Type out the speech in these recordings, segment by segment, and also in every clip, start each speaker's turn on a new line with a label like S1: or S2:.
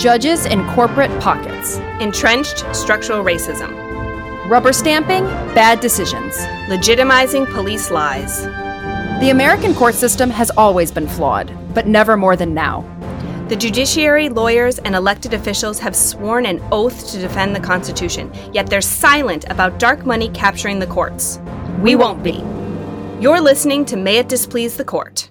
S1: Judges in corporate pockets.
S2: Entrenched structural racism.
S1: Rubber stamping bad decisions.
S2: Legitimizing police lies.
S1: The American court system has always been flawed, but never more than now.
S2: The judiciary, lawyers, and elected officials have sworn an oath to defend the Constitution, yet they're silent about dark money capturing the courts. We won't be. You're listening to May It Displease the Court.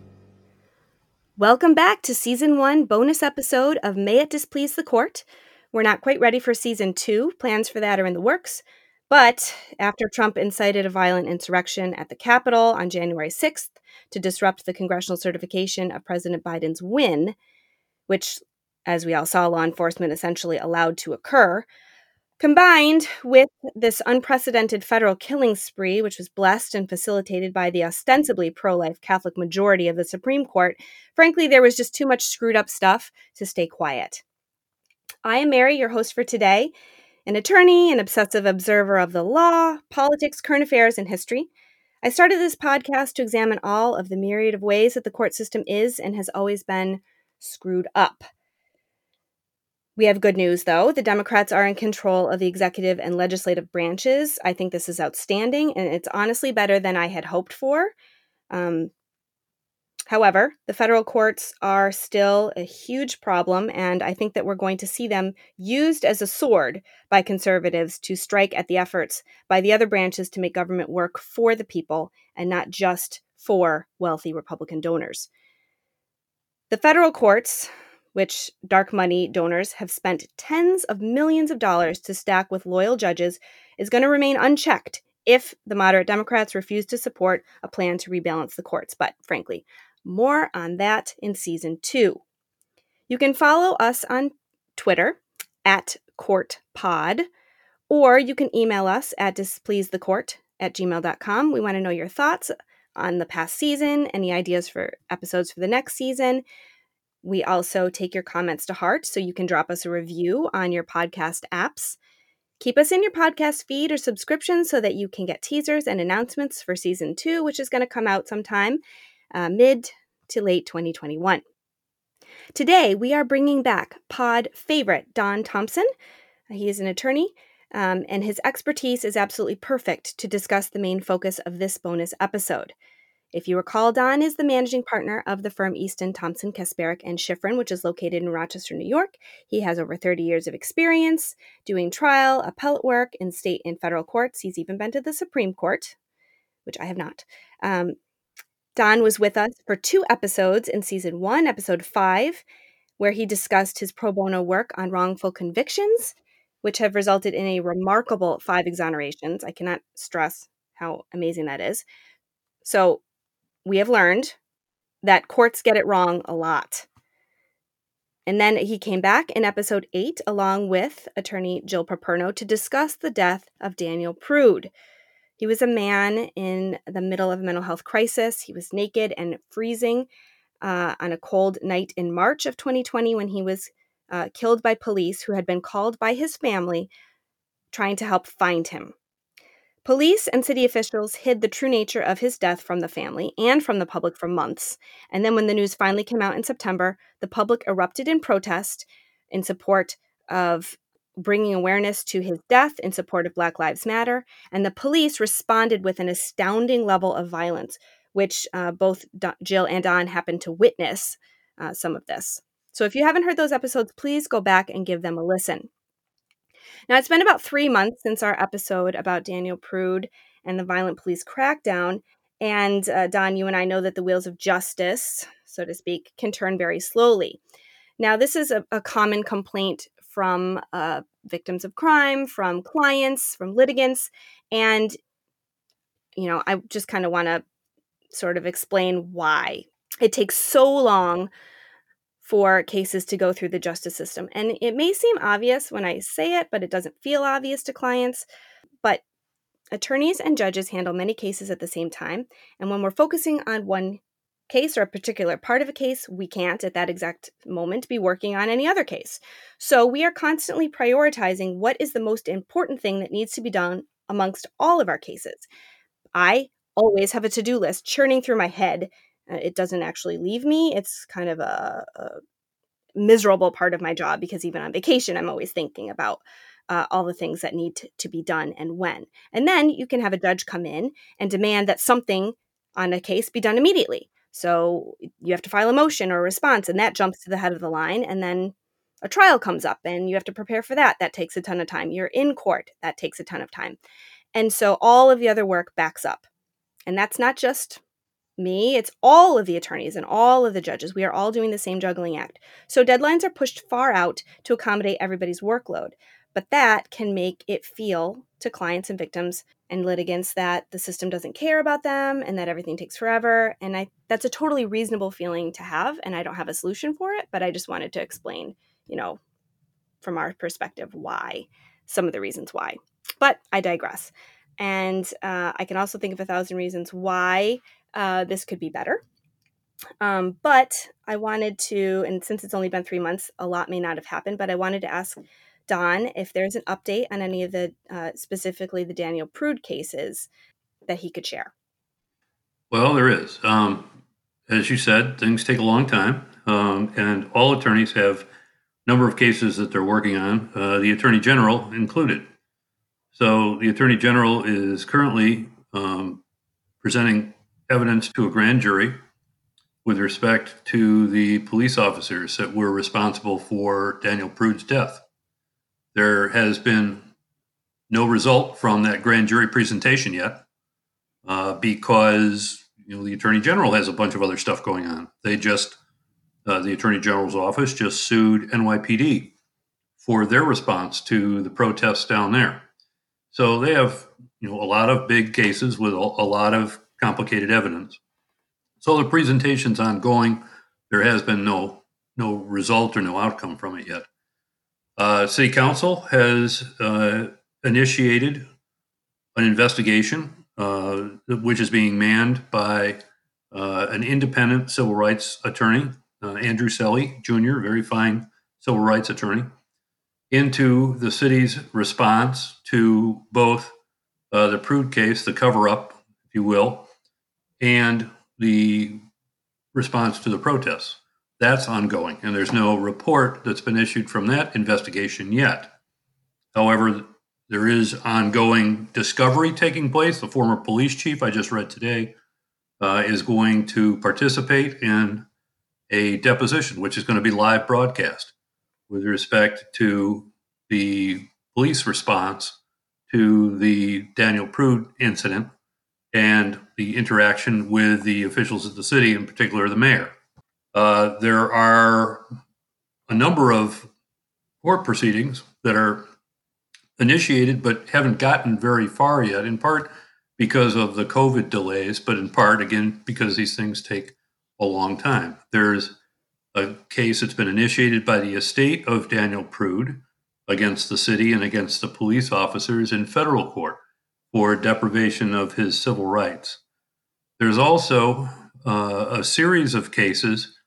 S2: Welcome back to Season 1 bonus episode of May It Displease the Court. We're not quite ready for Season 2. Plans for that are in the works. But after Trump incited a violent insurrection at the Capitol on January 6th to disrupt the congressional certification of President Biden's win, which, as we all saw, law enforcement essentially allowed to occur, combined with this unprecedented federal killing spree, which was blessed and facilitated by the ostensibly pro life Catholic majority of the Supreme Court, frankly, there was just too much screwed up stuff to stay quiet. I am Mary, your host for today, an attorney, an obsessive observer of the law, politics, current affairs, and history. I started this podcast to examine all of the myriad of ways that the court system is and has always been screwed up. We have good news, though. The Democrats are in control of the executive and legislative branches. I think this is outstanding, and it's honestly better than I had hoped for. Um, however, the federal courts are still a huge problem, and I think that we're going to see them used as a sword by conservatives to strike at the efforts by the other branches to make government work for the people and not just for wealthy Republican donors. The federal courts, which dark money donors have spent tens of millions of dollars to stack with loyal judges, is going to remain unchecked if the moderate Democrats refuse to support a plan to rebalance the courts. But frankly, more on that in season two. You can follow us on Twitter at CourtPod, or you can email us at displeasethecourt at gmail.com. We want to know your thoughts on the past season, any ideas for episodes for the next season. We also take your comments to heart, so you can drop us a review on your podcast apps. Keep us in your podcast feed or subscription so that you can get teasers and announcements for season two, which is going to come out sometime uh, mid to late 2021. Today, we are bringing back pod favorite Don Thompson. He is an attorney, um, and his expertise is absolutely perfect to discuss the main focus of this bonus episode. If you recall, Don is the managing partner of the firm Easton Thompson Kasperek and Shiffrin, which is located in Rochester, New York. He has over 30 years of experience doing trial, appellate work in state and federal courts. He's even been to the Supreme Court, which I have not. Um, Don was with us for two episodes in season one, episode five, where he discussed his pro bono work on wrongful convictions, which have resulted in a remarkable five exonerations. I cannot stress how amazing that is. So, we have learned that courts get it wrong a lot. And then he came back in episode eight, along with attorney Jill Paperno, to discuss the death of Daniel Prude. He was a man in the middle of a mental health crisis. He was naked and freezing uh, on a cold night in March of 2020 when he was uh, killed by police who had been called by his family trying to help find him. Police and city officials hid the true nature of his death from the family and from the public for months. And then, when the news finally came out in September, the public erupted in protest in support of bringing awareness to his death, in support of Black Lives Matter. And the police responded with an astounding level of violence, which uh, both Jill and Don happened to witness uh, some of this. So, if you haven't heard those episodes, please go back and give them a listen. Now, it's been about three months since our episode about Daniel Prude and the violent police crackdown. And uh, Don, you and I know that the wheels of justice, so to speak, can turn very slowly. Now, this is a, a common complaint from uh, victims of crime, from clients, from litigants. And, you know, I just kind of want to sort of explain why it takes so long for cases to go through the justice system. And it may seem obvious when I say it, but it doesn't feel obvious to clients. But attorneys and judges handle many cases at the same time. And when we're focusing on one case or a particular part of a case, we can't at that exact moment be working on any other case. So we are constantly prioritizing what is the most important thing that needs to be done amongst all of our cases. I always have a to do list churning through my head it doesn't actually leave me. It's kind of a, a miserable part of my job because even on vacation, I'm always thinking about uh, all the things that need to, to be done and when. And then you can have a judge come in and demand that something on a case be done immediately. So you have to file a motion or a response, and that jumps to the head of the line. And then a trial comes up, and you have to prepare for that. That takes a ton of time. You're in court, that takes a ton of time. And so all of the other work backs up. And that's not just me, it's all of the attorneys and all of the judges. We are all doing the same juggling act. So deadlines are pushed far out to accommodate everybody's workload. But that can make it feel to clients and victims and litigants that the system doesn't care about them and that everything takes forever. And I that's a totally reasonable feeling to have. And I don't have a solution for it, but I just wanted to explain, you know, from our perspective, why some of the reasons why. But I digress. And uh, I can also think of a thousand reasons why uh, this could be better. Um, but I wanted to, and since it's only been three months, a lot may not have happened, but I wanted to ask Don if there's an update on any of the, uh, specifically the Daniel Prude cases that he could share.
S3: Well, there is. Um, as you said, things take a long time, um, and all attorneys have a number of cases that they're working on, uh, the Attorney General included. So the Attorney General is currently um, presenting evidence to a grand jury with respect to the police officers that were responsible for Daniel Prude's death. There has been no result from that grand jury presentation yet uh, because you know the attorney general has a bunch of other stuff going on. They just uh, the attorney general's office just sued NYPD for their response to the protests down there. So they have you know a lot of big cases with a, a lot of complicated evidence. So the presentation's ongoing. There has been no no result or no outcome from it yet. Uh, City Council has uh, initiated an investigation, uh, which is being manned by uh, an independent civil rights attorney, uh, Andrew Celli Jr., very fine civil rights attorney, into the city's response to both uh, the Prude case, the cover up, if you will, and the response to the protests. That's ongoing, and there's no report that's been issued from that investigation yet. However, there is ongoing discovery taking place. The former police chief I just read today uh, is going to participate in a deposition, which is going to be live broadcast with respect to the police response to the Daniel Prude incident and the interaction with the officials of the city, in particular the mayor. Uh, there are a number of court proceedings that are initiated but haven't gotten very far yet, in part because of the COVID delays, but in part, again, because these things take a long time. There's a case that's been initiated by the estate of Daniel Prude against the city and against the police officers in federal court for deprivation of his civil rights. There's also uh, a series of cases,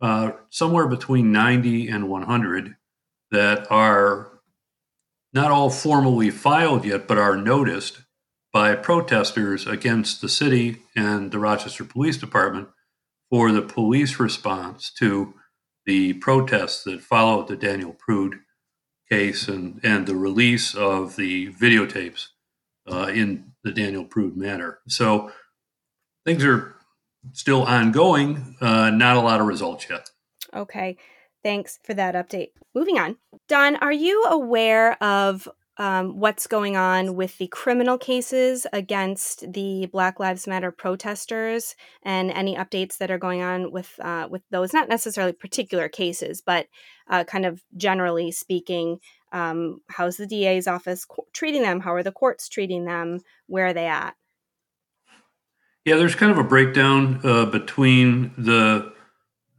S3: uh, somewhere between 90 and 100, that are not all formally filed yet, but are noticed by protesters against the city and the Rochester Police Department for the police response to the protests that followed the Daniel Prude case and, and the release of the videotapes uh, in the Daniel Prude manner. So things are still ongoing, uh, not a lot of results yet.
S2: Okay. Thanks for that update. Moving on. Don, are you aware of um, what's going on with the criminal cases against the Black Lives Matter protesters and any updates that are going on with uh, with those? Not necessarily particular cases, but uh, kind of generally speaking, um, how's the DA's office co- treating them? How are the courts treating them? Where are they at?
S3: Yeah, there's kind of a breakdown uh, between the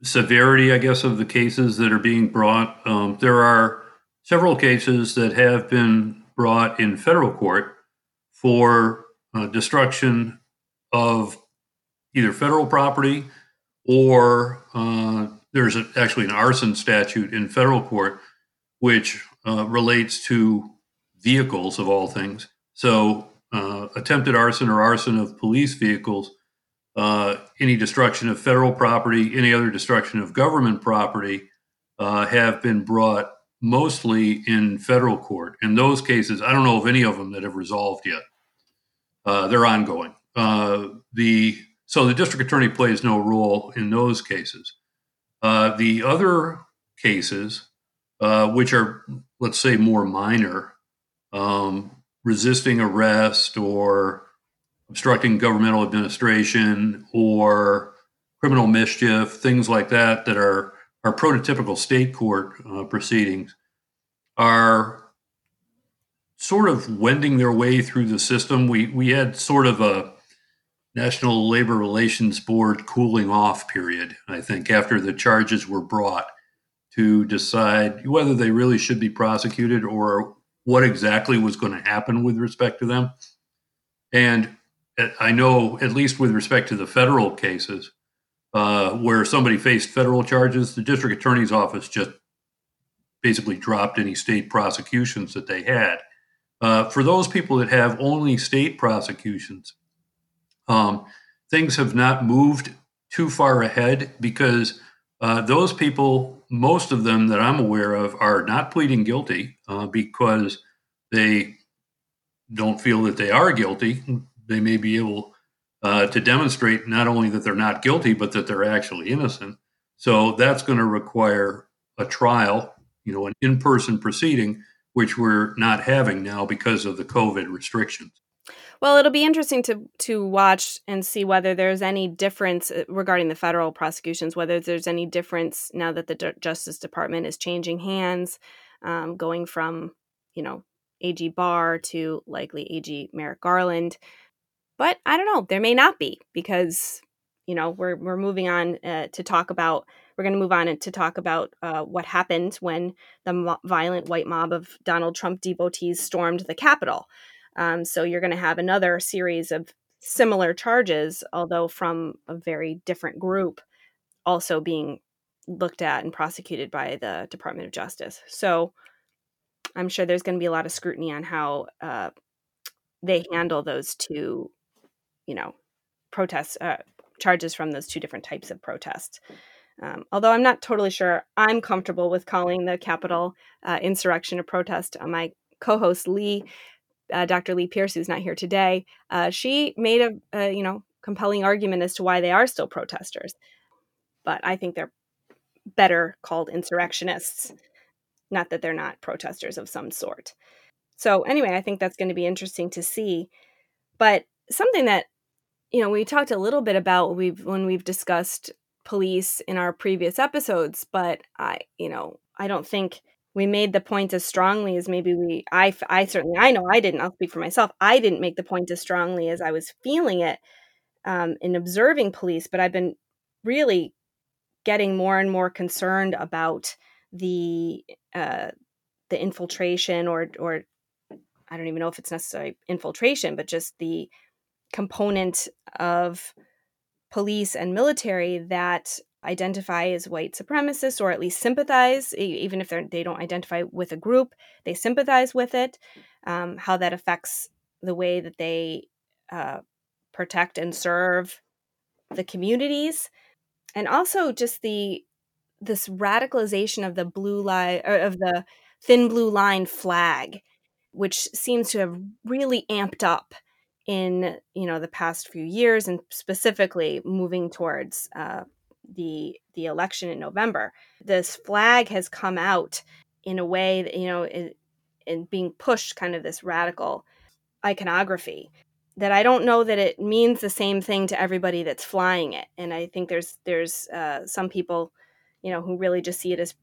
S3: severity, I guess, of the cases that are being brought. Um, there are several cases that have been brought in federal court for uh, destruction of either federal property or uh, there's a, actually an arson statute in federal court which uh, relates to vehicles of all things. So, uh, attempted arson or arson of police vehicles, uh, any destruction of federal property, any other destruction of government property uh, have been brought mostly in federal court. In those cases, I don't know of any of them that have resolved yet. Uh, they're ongoing. Uh, the so the district attorney plays no role in those cases. Uh, the other cases, uh, which are let's say more minor, um, resisting arrest or obstructing governmental administration or criminal mischief, things like that, that are, are prototypical state court uh, proceedings, are sort of wending their way through the system. We, we had sort of a National Labor Relations Board cooling off period, I think, after the charges were brought to decide whether they really should be prosecuted or what exactly was going to happen with respect to them. And I know, at least with respect to the federal cases, uh, where somebody faced federal charges, the district attorney's office just basically dropped any state prosecutions that they had. Uh, for those people that have only state prosecutions, um, things have not moved too far ahead because uh, those people, most of them that I'm aware of, are not pleading guilty uh, because they don't feel that they are guilty they may be able uh, to demonstrate not only that they're not guilty, but that they're actually innocent. So that's going to require a trial, you know, an in person proceeding, which we're not having now because of the COVID restrictions.
S2: Well, it'll be interesting to to watch and see whether there's any difference uh, regarding the federal prosecutions. Whether there's any difference now that the D- Justice Department is changing hands, um, going from you know AG Barr to likely AG Merrick Garland. But I don't know. There may not be because you know we're we're moving on uh, to talk about we're going to move on to talk about uh, what happened when the mo- violent white mob of Donald Trump devotees stormed the Capitol. Um, so you're going to have another series of similar charges, although from a very different group, also being looked at and prosecuted by the Department of Justice. So I'm sure there's going to be a lot of scrutiny on how uh, they handle those two you know, protests, uh, charges from those two different types of protests. Um, although I'm not totally sure I'm comfortable with calling the Capitol uh, insurrection a protest. Uh, my co-host Lee, uh, Dr. Lee Pierce, who's not here today, uh, she made a, a, you know compelling argument as to why they are still protesters. But I think they're better called insurrectionists, not that they're not protesters of some sort. So anyway, I think that's going to be interesting to see. But something that you know, we talked a little bit about we've when we've discussed police in our previous episodes, but I, you know, I don't think we made the point as strongly as maybe we I I certainly I know I didn't. I'll speak for myself. I didn't make the point as strongly as I was feeling it um, in observing police, but I've been really getting more and more concerned about the uh, the infiltration or or I don't even know if it's necessarily infiltration, but just the component of police and military that identify as white supremacists or at least sympathize even if they don't identify with a group they sympathize with it um, how that affects the way that they uh, protect and serve the communities. And also just the this radicalization of the blue line of the thin blue line flag which seems to have really amped up in you know the past few years and specifically moving towards uh, the the election in November, this flag has come out in a way that you know in, in being pushed kind of this radical iconography that I don't know that it means the same thing to everybody that's flying it. And I think there's there's uh, some people, you know, who really just see it as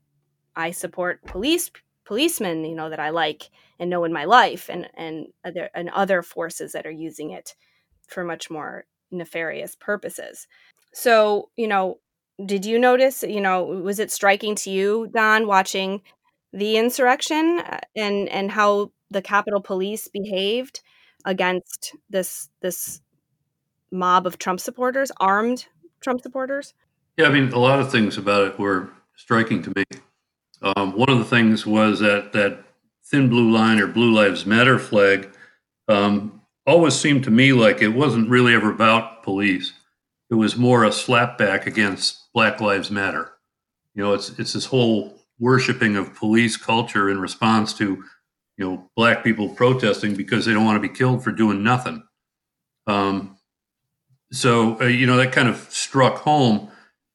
S2: I support police policemen, you know, that I like and know in my life, and and other and other forces that are using it for much more nefarious purposes. So, you know, did you notice? You know, was it striking to you, Don, watching the insurrection uh, and and how the Capitol Police behaved against this this mob of Trump supporters, armed Trump supporters?
S3: Yeah, I mean, a lot of things about it were striking to me. Um, one of the things was that that thin blue line or Blue Lives Matter flag um, always seemed to me like it wasn't really ever about police. It was more a slapback against Black Lives Matter. You know, it's it's this whole worshiping of police culture in response to you know black people protesting because they don't want to be killed for doing nothing. Um, so uh, you know that kind of struck home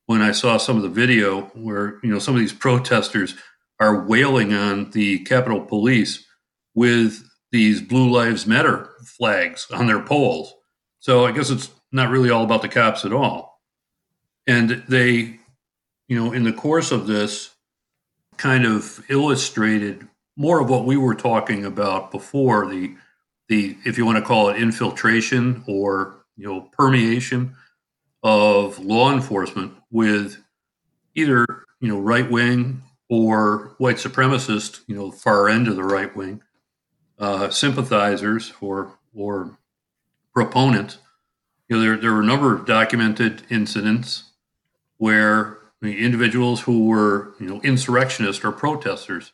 S3: when I saw some of the video where you know some of these protesters are wailing on the Capitol Police with these Blue Lives Matter flags on their poles. So I guess it's not really all about the cops at all. And they, you know, in the course of this, kind of illustrated more of what we were talking about before the the if you want to call it infiltration or you know permeation of law enforcement with either you know right wing or white supremacist you know far end of the right wing uh, sympathizers or or proponents. You know there, there were a number of documented incidents where the individuals who were you know insurrectionists or protesters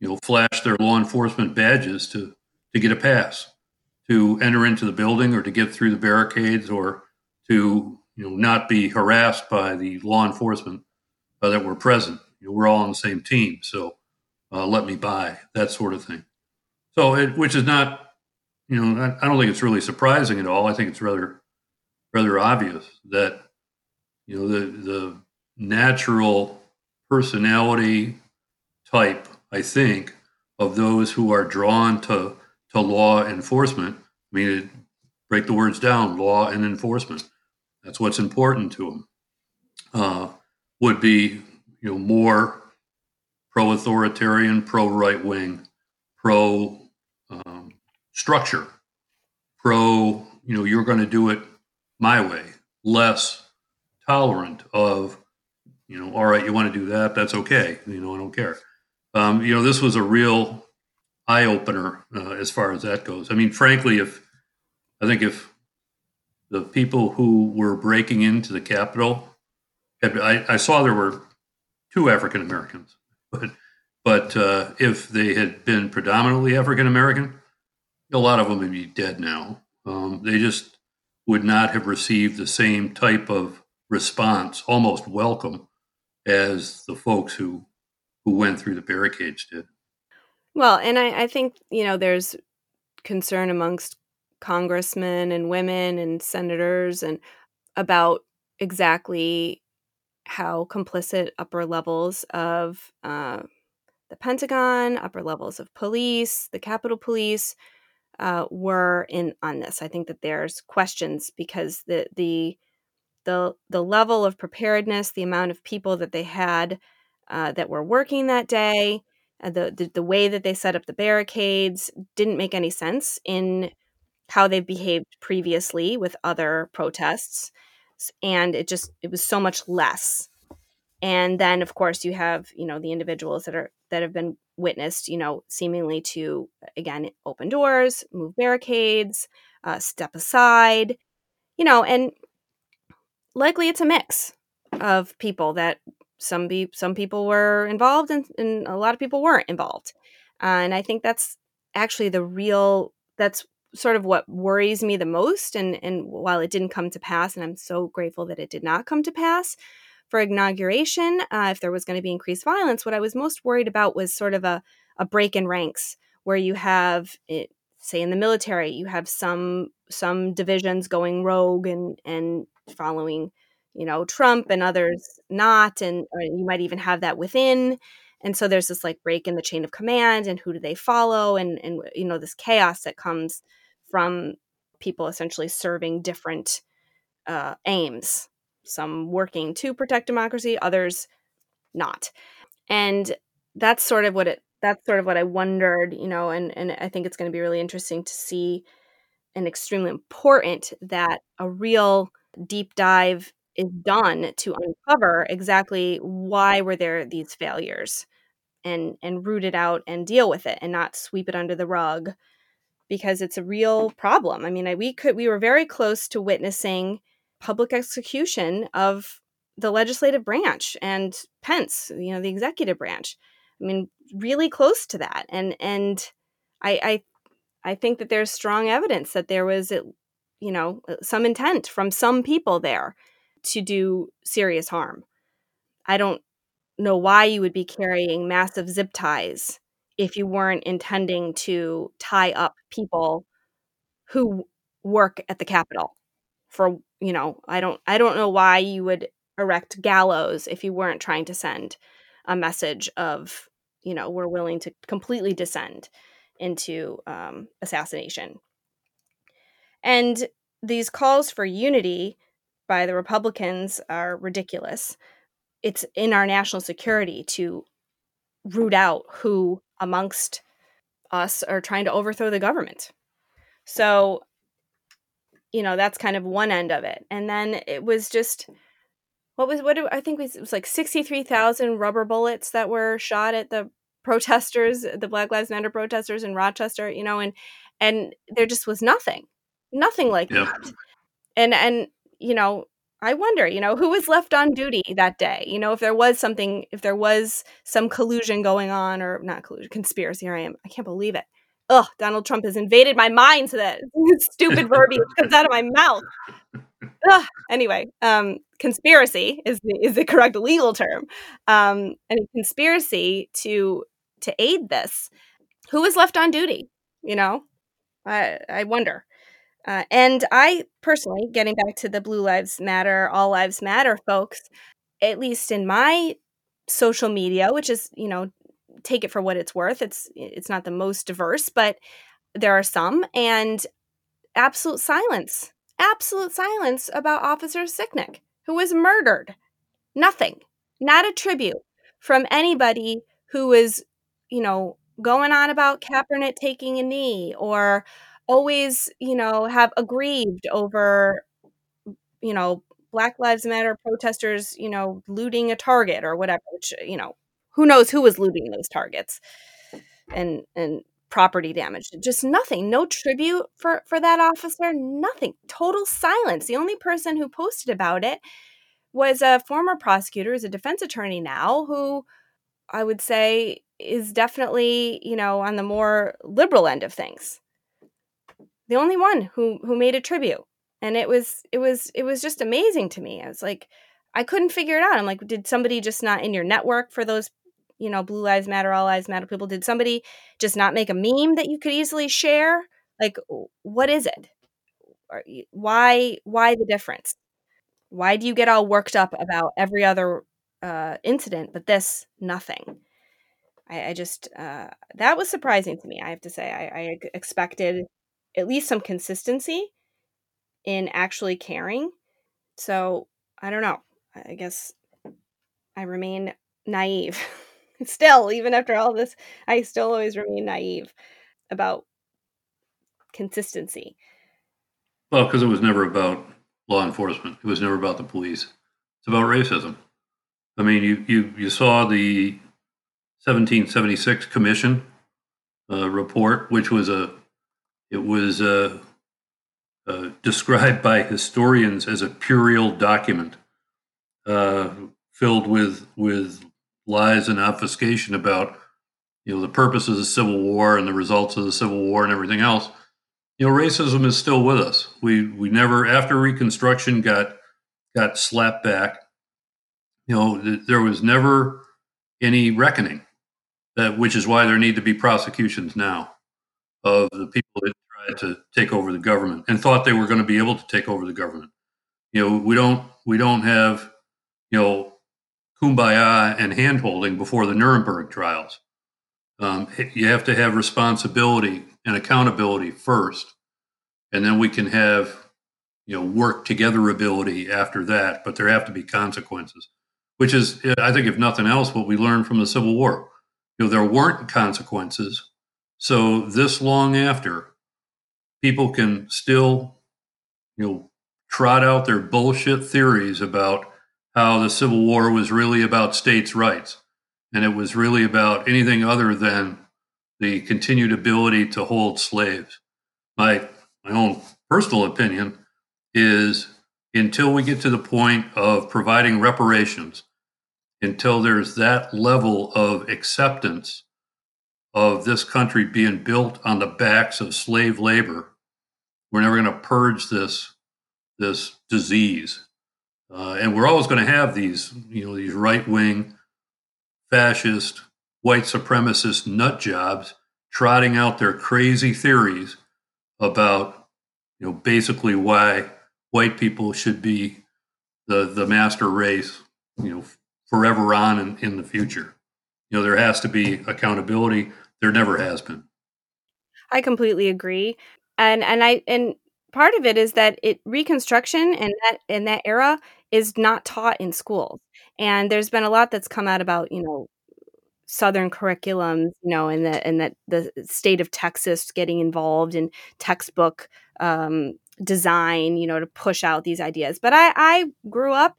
S3: you know flashed their law enforcement badges to to get a pass to enter into the building or to get through the barricades or to you know not be harassed by the law enforcement uh, that were present you know, we're all on the same team so uh, let me by that sort of thing so it, which is not you know I, I don't think it's really surprising at all i think it's rather rather obvious that you know the the natural personality type, I think, of those who are drawn to to law enforcement. I mean, it, break the words down: law and enforcement. That's what's important to them. Uh, would be you know more pro-authoritarian, pro-right wing, pro um, structure, pro you know you're going to do it my way, less tolerant of you know, all right, you want to do that? That's okay. You know, I don't care. Um, you know, this was a real eye opener uh, as far as that goes. I mean, frankly, if I think if the people who were breaking into the Capitol, I, I, saw there were two African Americans, but but uh, if they had been predominantly African American, a lot of them would be dead now. Um, they just would not have received the same type of response, almost welcome, as the folks who who went through the barricades did.
S2: Well, and I, I think you know there's concern amongst congressmen and women and senators and about exactly how complicit upper levels of uh, the Pentagon, upper levels of police, the Capitol Police uh, were in on this. I think that there's questions because the the the the level of preparedness, the amount of people that they had uh, that were working that day, uh, the, the the way that they set up the barricades didn't make any sense in how they've behaved previously with other protests, and it just it was so much less. And then, of course, you have you know the individuals that are that have been witnessed, you know, seemingly to again open doors, move barricades, uh, step aside, you know, and likely it's a mix of people that some be some people were involved and, and a lot of people weren't involved uh, and i think that's actually the real that's sort of what worries me the most and and while it didn't come to pass and i'm so grateful that it did not come to pass for inauguration uh, if there was going to be increased violence what i was most worried about was sort of a, a break in ranks where you have it, say in the military you have some some divisions going rogue and and following you know trump and others not and you might even have that within. And so there's this like break in the chain of command and who do they follow and and you know this chaos that comes from people essentially serving different uh, aims some working to protect democracy others not. And that's sort of what it that's sort of what i wondered you know and and i think it's going to be really interesting to see and extremely important that a real deep dive is done to uncover exactly why were there these failures and and root it out and deal with it and not sweep it under the rug because it's a real problem. I mean, I, we could we were very close to witnessing public execution of the legislative branch and Pence, you know, the executive branch. I mean, really close to that. And and I I I think that there's strong evidence that there was you know, uh, some intent from some people there to do serious harm. I don't know why you would be carrying massive zip ties if you weren't intending to tie up people who work at the Capitol for you know i don't i don't know why you would erect gallows if you weren't trying to send a message of you know we're willing to completely descend into um, assassination. And these calls for unity by the republicans are ridiculous. It's in our national security to root out who amongst us are trying to overthrow the government. So you know that's kind of one end of it. And then it was just what was what do, i think it was like 63000 rubber bullets that were shot at the protesters the black lives matter protesters in rochester you know and and there just was nothing nothing like yep. that. And and you know i wonder you know who was left on duty that day you know if there was something if there was some collusion going on or not collusion conspiracy here i am i can't believe it Ugh, Donald Trump has invaded my mind so that stupid verbiage comes out of my mouth. Ugh. Anyway, um, conspiracy is the, is the correct legal term. Um, and conspiracy to to aid this. Who was left on duty? You know, I I wonder. Uh, and I personally, getting back to the Blue Lives Matter, All Lives Matter folks, at least in my social media, which is you know take it for what it's worth. It's it's not the most diverse, but there are some and absolute silence. Absolute silence about Officer Sicknick, who was murdered. Nothing. Not a tribute from anybody who was, you know, going on about Kaepernick taking a knee or always, you know, have aggrieved over, you know, Black Lives Matter protesters, you know, looting a Target or whatever, which, you know, who knows who was looting those targets and and property damage. Just nothing no tribute for for that officer nothing total silence. The only person who posted about it was a former prosecutor is a defense attorney now who i would say is definitely you know on the more liberal end of things the only one who who made a tribute and it was it was it was just amazing to me i was like i couldn't figure it out i'm like did somebody just not in your network for those you know, Blue Lives Matter, All Lives Matter people? Did somebody just not make a meme that you could easily share? Like, what is it? Why? Why the difference? Why do you get all worked up about every other uh, incident, but this nothing? I, I just uh, that was surprising to me. I have to say, I, I expected at least some consistency in actually caring. So I don't know. I guess I remain naive. still, even after all this, I still always remain naive about consistency.
S3: Well, because it was never about law enforcement. It was never about the police. It's about racism. I mean, you you you saw the 1776 Commission uh, report, which was a it was uh, uh, described by historians as a puerile document uh, filled with with lies and obfuscation about you know the purpose of the Civil War and the results of the Civil War and everything else. You know, racism is still with us. We we never after Reconstruction got got slapped back. You know, th- there was never any reckoning. That which is why there need to be prosecutions now of the people that tried to take over the government and thought they were going to be able to take over the government. You know, we don't we don't have you know kumbaya and handholding before the Nuremberg trials. Um, you have to have responsibility and accountability first, and then we can have you know work together ability after that. But there have to be consequences, which is, I think, if nothing else, what we learned from the Civil War. You know, there weren't consequences, so this long after, people can still, you know, trot out their bullshit theories about how the Civil War was really about states' rights. And it was really about anything other than the continued ability to hold slaves. My, my own personal opinion is until we get to the point of providing reparations, until there's that level of acceptance of this country being built on the backs of slave labor, we're never going to purge this this disease uh, and we're always going to have these, you know, these right wing fascist, white supremacist nut jobs trotting out their crazy theories about, you know, basically why white people should be the the master race, you know, forever on in, in the future. You know, there has to be accountability. There never has been.
S2: I completely agree. And and I and part of it is that it reconstruction and that in that era is not taught in schools. And there's been a lot that's come out about, you know, southern curriculums, you know, and that and that the state of Texas getting involved in textbook um, design, you know, to push out these ideas. But I, I grew up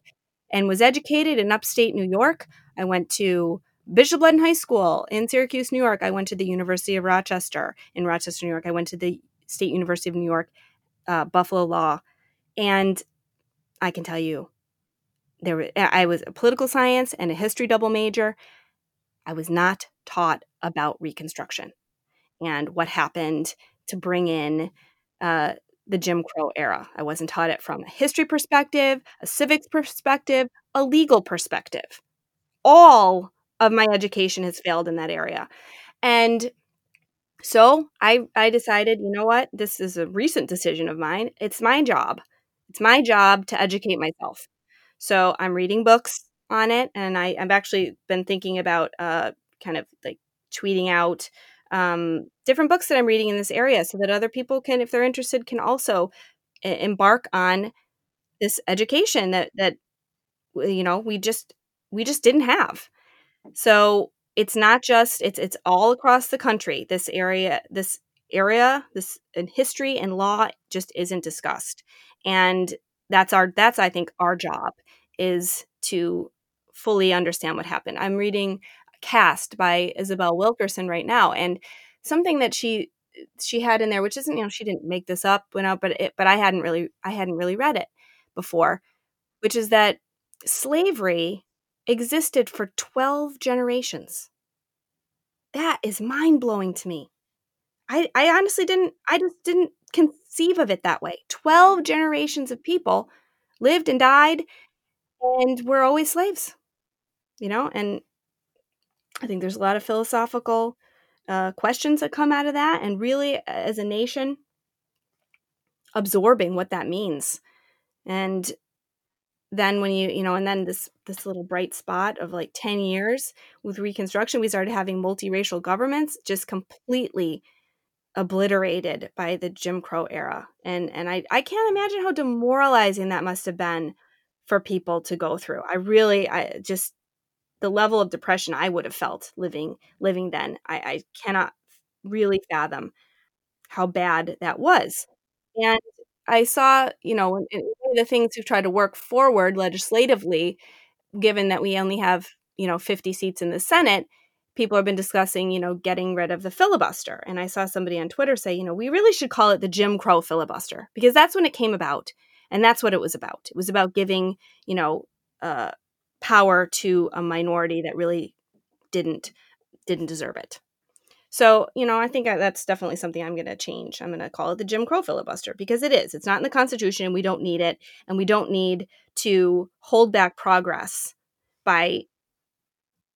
S2: and was educated in upstate New York. I went to Bishop Ludden High School in Syracuse, New York. I went to the University of Rochester in Rochester, New York. I went to the State University of New York, uh, Buffalo Law, and I can tell you, there I was a political science and a history double major. I was not taught about Reconstruction and what happened to bring in uh, the Jim Crow era. I wasn't taught it from a history perspective, a civics perspective, a legal perspective. All of my education has failed in that area. And so I, I decided, you know what? This is a recent decision of mine. It's my job. It's my job to educate myself. So I'm reading books on it, and I, I've actually been thinking about uh, kind of like tweeting out um, different books that I'm reading in this area so that other people can, if they're interested, can also embark on this education that that you know we just we just didn't have. So it's not just it's it's all across the country. This area, this area, this in history and law just isn't discussed, and that's our that's I think our job is to fully understand what happened. I'm reading Caste by Isabel Wilkerson right now, and something that she she had in there, which isn't you know she didn't make this up, went out, but it, but I hadn't really I hadn't really read it before, which is that slavery existed for 12 generations. That is mind blowing to me. I, I honestly didn't, I just didn't conceive of it that way. 12 generations of people lived and died and were always slaves, you know? And I think there's a lot of philosophical uh, questions that come out of that. And really, as a nation, absorbing what that means. And then when you you know and then this this little bright spot of like 10 years with reconstruction we started having multiracial governments just completely obliterated by the jim crow era. And and i i can't imagine how demoralizing that must have been for people to go through. I really i just the level of depression i would have felt living living then i i cannot really fathom how bad that was. And I saw, you know, of the things we've tried to work forward legislatively, given that we only have, you know, 50 seats in the Senate, people have been discussing, you know, getting rid of the filibuster. And I saw somebody on Twitter say, you know, we really should call it the Jim Crow filibuster because that's when it came about. And that's what it was about. It was about giving, you know, uh, power to a minority that really didn't didn't deserve it. So, you know, I think that's definitely something I'm going to change. I'm going to call it the Jim Crow filibuster because it is. It's not in the Constitution. We don't need it. And we don't need to hold back progress by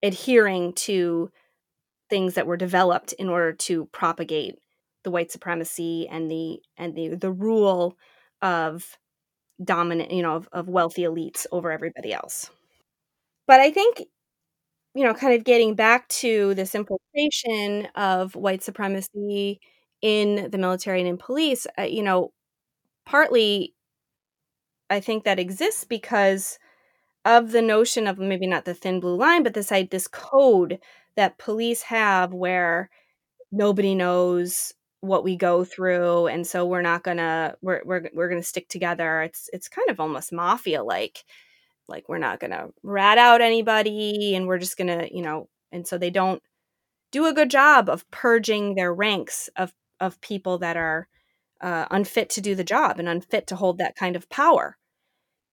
S2: adhering to things that were developed in order to propagate the white supremacy and the and the the rule of dominant you know of, of wealthy elites over everybody else but i think you know, kind of getting back to this infiltration of white supremacy in the military and in police, uh, you know, partly I think that exists because of the notion of maybe not the thin blue line, but this this code that police have where nobody knows what we go through and so we're not gonna we're we're, we're gonna stick together. It's it's kind of almost mafia like like we're not going to rat out anybody and we're just going to you know and so they don't do a good job of purging their ranks of of people that are uh, unfit to do the job and unfit to hold that kind of power.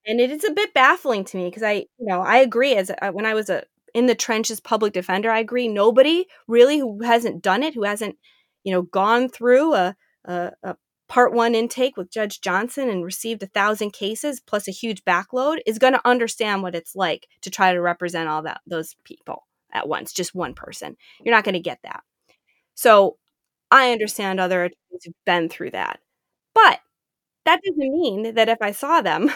S2: And it is a bit baffling to me because i you know i agree as a, when i was a in the trenches public defender i agree nobody really who hasn't done it who hasn't you know gone through a, a, a part one intake with Judge Johnson and received a thousand cases plus a huge backload is going to understand what it's like to try to represent all that those people. at once, just one person. You're not going to get that. So I understand other attorneys who've been through that. But that doesn't mean that if I saw them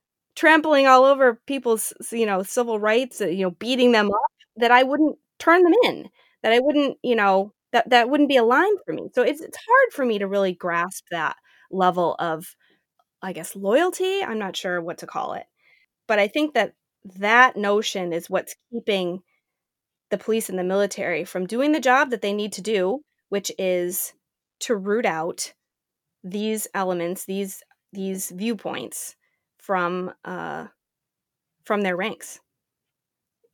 S2: trampling all over people's, you know, civil rights, uh, you know, beating them up, that I wouldn't turn them in, that I wouldn't, you know, that that wouldn't be a line for me. So it's it's hard for me to really grasp that level of I guess loyalty, I'm not sure what to call it. But I think that that notion is what's keeping the police and the military from doing the job that they need to do, which is to root out these elements, these these viewpoints from uh, from their ranks.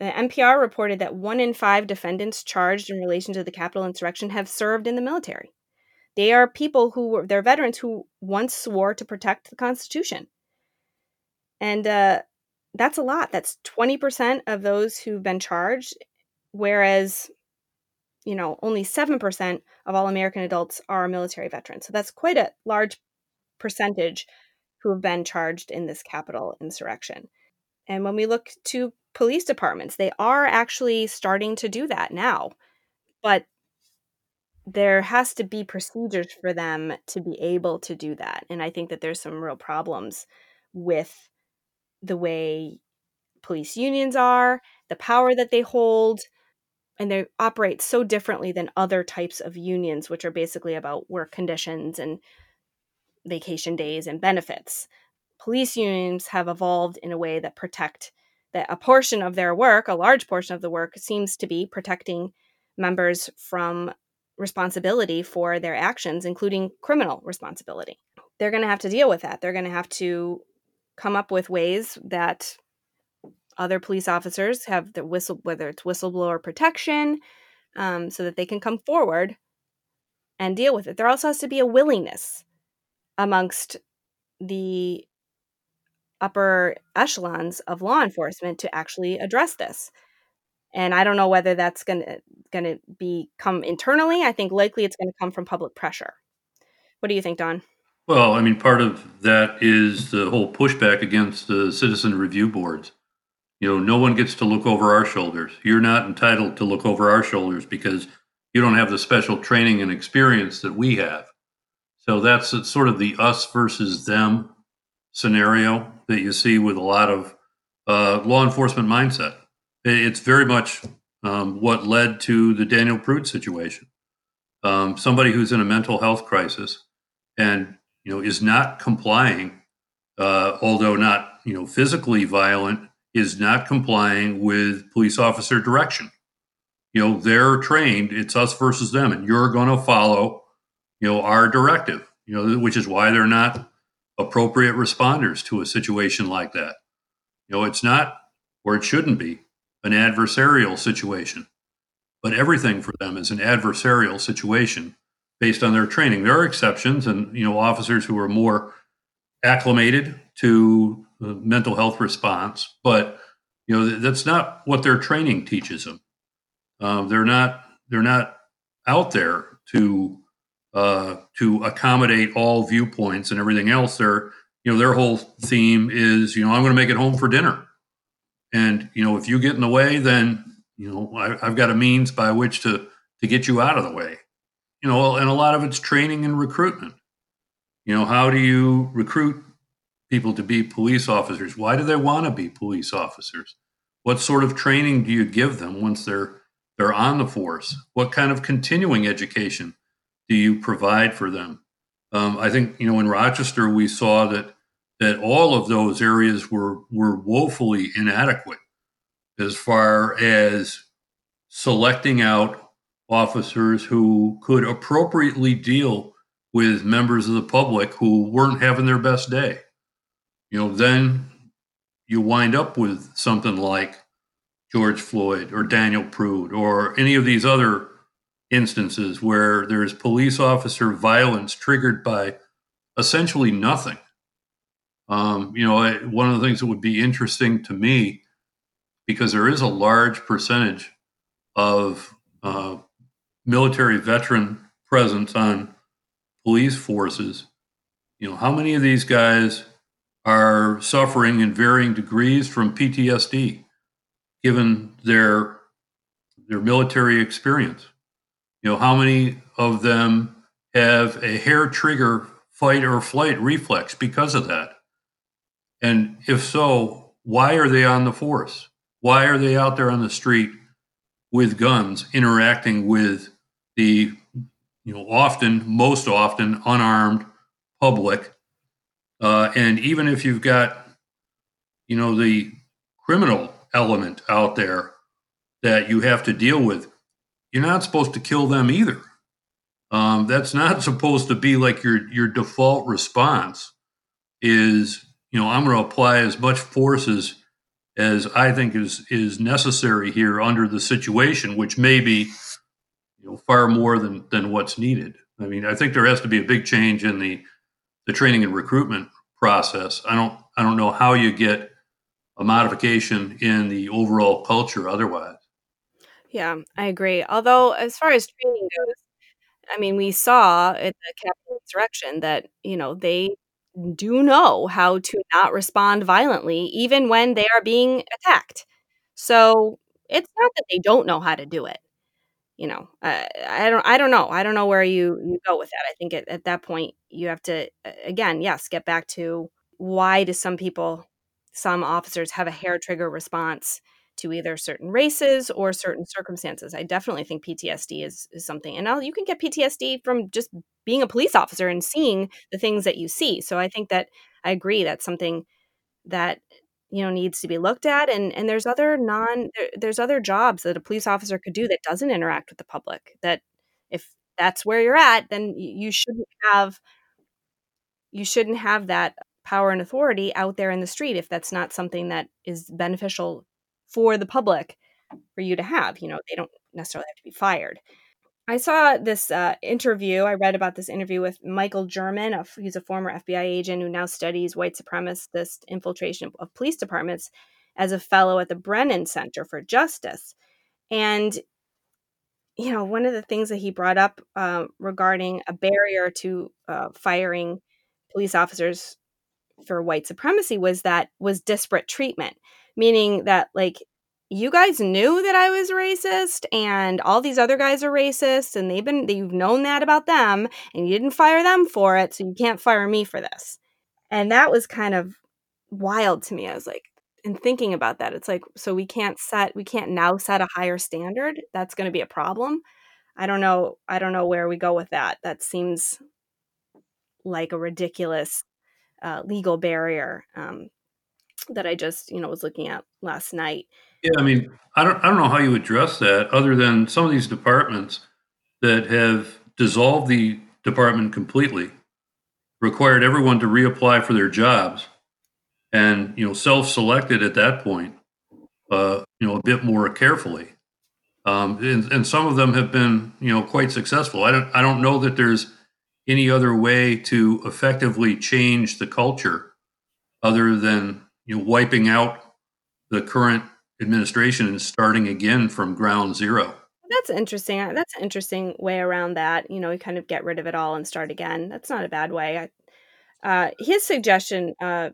S2: The NPR reported that one in five defendants charged in relation to the Capitol insurrection have served in the military. They are people who were they're veterans who once swore to protect the Constitution, and uh, that's a lot. That's twenty percent of those who've been charged, whereas you know only seven percent of all American adults are military veterans. So that's quite a large percentage who have been charged in this Capitol insurrection. And when we look to police departments, they are actually starting to do that now. But there has to be procedures for them to be able to do that. And I think that there's some real problems with the way police unions are, the power that they hold, and they operate so differently than other types of unions, which are basically about work conditions and vacation days and benefits. Police unions have evolved in a way that protect that a portion of their work, a large portion of the work, seems to be protecting members from responsibility for their actions, including criminal responsibility. They're going to have to deal with that. They're going to have to come up with ways that other police officers have the whistle, whether it's whistleblower protection, um, so that they can come forward and deal with it. There also has to be a willingness amongst the upper echelons of law enforcement to actually address this. And I don't know whether that's going to eh, going to be come internally. I think likely it's going to come from public pressure. What do you think, Don?
S3: Well, I mean, part of that is the whole pushback against the citizen review boards. You know, no one gets to look over our shoulders. You're not entitled to look over our shoulders because you don't have the special training and experience that we have. So that's sort of the us versus them scenario that you see with a lot of uh, law enforcement mindset. It's very much um, what led to the Daniel Prude situation. Um, somebody who's in a mental health crisis and you know is not complying, uh, although not you know physically violent, is not complying with police officer direction. You know they're trained; it's us versus them, and you're going to follow you know, our directive, you know, which is why they're not appropriate responders to a situation like that. You know, it's not, or it shouldn't be, an adversarial situation. But everything for them is an adversarial situation based on their training. There are exceptions, and you know, officers who are more acclimated to mental health response, but you know, that's not what their training teaches them. Um, they're not they're not out there to uh, to accommodate all viewpoints and everything else. Their you know their whole theme is you know I'm going to make it home for dinner, and you know if you get in the way, then you know I, I've got a means by which to to get you out of the way. You know, and a lot of it's training and recruitment. You know, how do you recruit people to be police officers? Why do they want to be police officers? What sort of training do you give them once they're they're on the force? What kind of continuing education do you provide for them? Um, I think you know in Rochester we saw that that all of those areas were were woefully inadequate as far as selecting out officers who could appropriately deal with members of the public who weren't having their best day. You know, then you wind up with something like George Floyd or Daniel Prude or any of these other instances where there's police officer violence triggered by essentially nothing. Um, you know, I, one of the things that would be interesting to me, because there is a large percentage of uh, military veteran presence on police forces, you know, how many of these guys are suffering in varying degrees from PTSD, given their their military experience. You know, how many of them have a hair trigger fight or flight reflex because of that? And if so, why are they on the force? Why are they out there on the street with guns interacting with the, you know, often, most often unarmed public? Uh, and even if you've got, you know, the criminal element out there that you have to deal with, you're not supposed to kill them either. Um, that's not supposed to be like your your default response. Is you know I'm going to apply as much force as as I think is is necessary here under the situation, which may be you know far more than than what's needed. I mean, I think there has to be a big change in the the training and recruitment process. I don't I don't know how you get a modification in the overall culture otherwise.
S2: Yeah, I agree. Although, as far as training goes, I mean, we saw at the Capitol insurrection that, you know, they do know how to not respond violently even when they are being attacked. So it's not that they don't know how to do it. You know, uh, I don't. I don't know. I don't know where you you go with that. I think at, at that point you have to again, yes, get back to why do some people, some officers have a hair trigger response to either certain races or mm-hmm. certain circumstances. I definitely think PTSD is, is something. And now you can get PTSD from just being a police officer and seeing the things that you see. So I think that I agree that's something that you know needs to be looked at and and there's other non there, there's other jobs that a police officer could do that doesn't interact with the public that if that's where you're at then you shouldn't have you shouldn't have that power and authority out there in the street if that's not something that is beneficial for the public for you to have. You know, they don't necessarily have to be fired. I saw this uh, interview. I read about this interview with Michael German. he's a former FBI agent who now studies white supremacist infiltration of police departments as a fellow at the Brennan Center for Justice. And, you know, one of the things that he brought up uh, regarding a barrier to uh, firing police officers for white supremacy was that was disparate treatment meaning that like you guys knew that I was racist and all these other guys are racist and they've been you've known that about them and you didn't fire them for it so you can't fire me for this. And that was kind of wild to me. I was like and thinking about that it's like so we can't set we can't now set a higher standard. That's going to be a problem. I don't know I don't know where we go with that. That seems like a ridiculous uh, legal barrier um, that I just, you know, was looking at last night.
S3: Yeah, I mean, I don't, I don't know how you address that other than some of these departments that have dissolved the department completely, required everyone to reapply for their jobs, and you know, self-selected at that point, uh, you know, a bit more carefully. Um, and, and some of them have been, you know, quite successful. I don't, I don't know that there's any other way to effectively change the culture other than you know, wiping out the current administration and starting again from ground zero.
S2: That's interesting. That's an interesting way around that. You know, you kind of get rid of it all and start again. That's not a bad way. Uh, his suggestion, uh,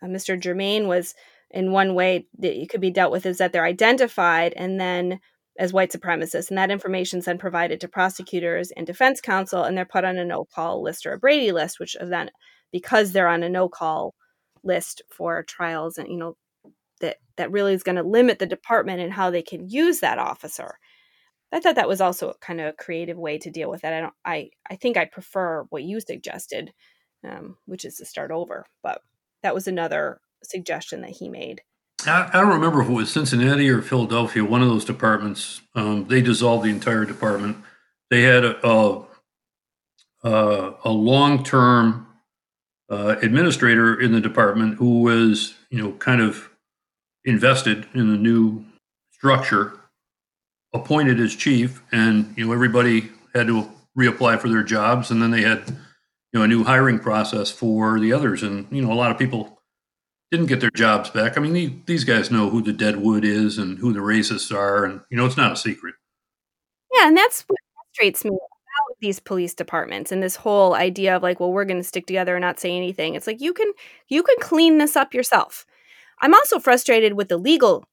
S2: uh Mr. German, was in one way that it could be dealt with is that they're identified and then as white supremacists, and that information is then provided to prosecutors and defense counsel, and they're put on a no call list or a Brady list, which then, because they're on a no call list for trials and you know that that really is going to limit the department and how they can use that officer. I thought that was also kind of a creative way to deal with that. i don't i i think i prefer what you suggested um, which is to start over but that was another suggestion that he made.
S3: I, I don't remember if it was cincinnati or philadelphia one of those departments um, they dissolved the entire department. They had a, a, a long-term uh, administrator in the department who was, you know, kind of invested in the new structure, appointed as chief, and you know everybody had to reapply for their jobs, and then they had, you know, a new hiring process for the others, and you know a lot of people didn't get their jobs back. I mean, these guys know who the deadwood is and who the racists are, and you know it's not a secret.
S2: Yeah, and that's what frustrates me these police departments and this whole idea of like, well, we're going to stick together and not say anything. It's like you can you can clean this up yourself. I'm also frustrated with the legal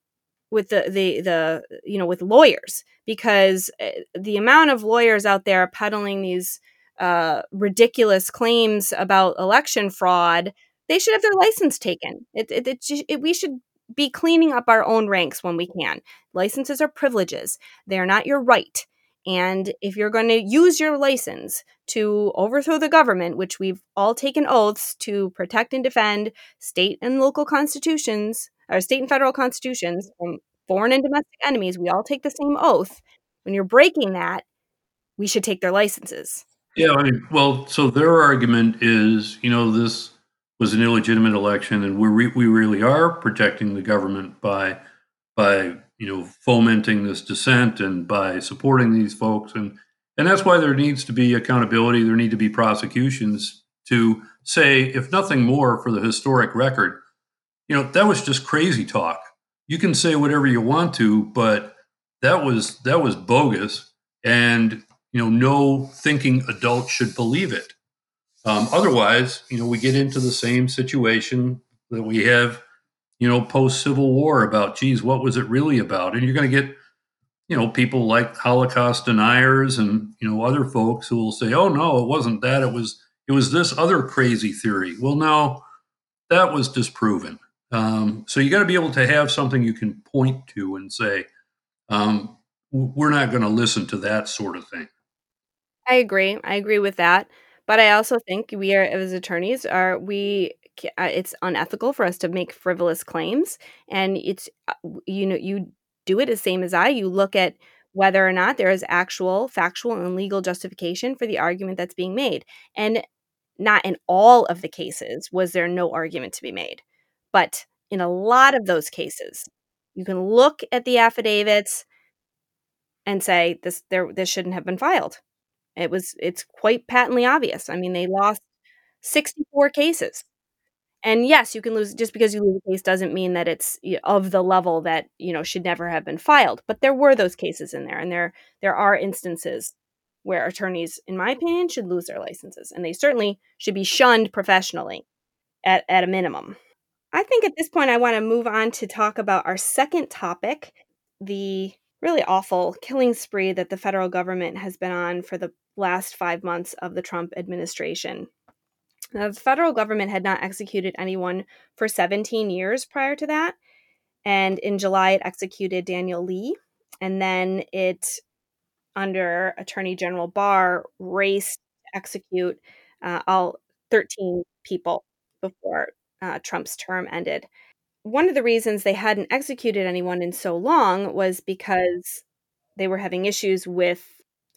S2: with the the the you know with lawyers because eh, the amount of lawyers out there peddling these uh, ridiculous claims about election fraud, they should have their license taken. It, it, it, it, we should be cleaning up our own ranks when we can. Licenses are privileges, they are not your right. And if you're going to use your license to overthrow the government, which we've all taken oaths to protect and defend state and local constitutions, or state and federal constitutions from foreign and domestic enemies, we all take the same oath. When you're breaking that, we should take their licenses.
S3: Yeah, I mean, well, so their argument is, you know, this was an illegitimate election, and we re- we really are protecting the government by by you know fomenting this dissent and by supporting these folks, and and that's why there needs to be accountability. There need to be prosecutions to say, if nothing more, for the historic record, you know, that was just crazy talk. You can say whatever you want to, but that was that was bogus, and you know, no thinking adult should believe it. Um, otherwise, you know, we get into the same situation that we have, you know, post Civil War about, geez, what was it really about? And you're going to get, you know, people like Holocaust deniers and you know other folks who will say, oh no, it wasn't that. It was it was this other crazy theory. Well, no, that was disproven. Um, so you got to be able to have something you can point to and say, um, we're not going to listen to that sort of thing.
S2: I agree. I agree with that. But I also think we are as attorneys are we uh, it's unethical for us to make frivolous claims and it's uh, you know you do it the same as I. You look at whether or not there is actual factual and legal justification for the argument that's being made. And not in all of the cases was there no argument to be made. But in a lot of those cases, you can look at the affidavits and say this there this shouldn't have been filed it was it's quite patently obvious. I mean, they lost 64 cases. And yes, you can lose just because you lose a case doesn't mean that it's of the level that, you know, should never have been filed. But there were those cases in there and there there are instances where attorneys in my opinion should lose their licenses and they certainly should be shunned professionally at at a minimum. I think at this point I want to move on to talk about our second topic, the really awful killing spree that the federal government has been on for the last five months of the Trump administration. Now, the federal government had not executed anyone for 17 years prior to that. And in July, it executed Daniel Lee. And then it, under Attorney General Barr, raced to execute uh, all 13 people before uh, Trump's term ended one of the reasons they hadn't executed anyone in so long was because they were having issues with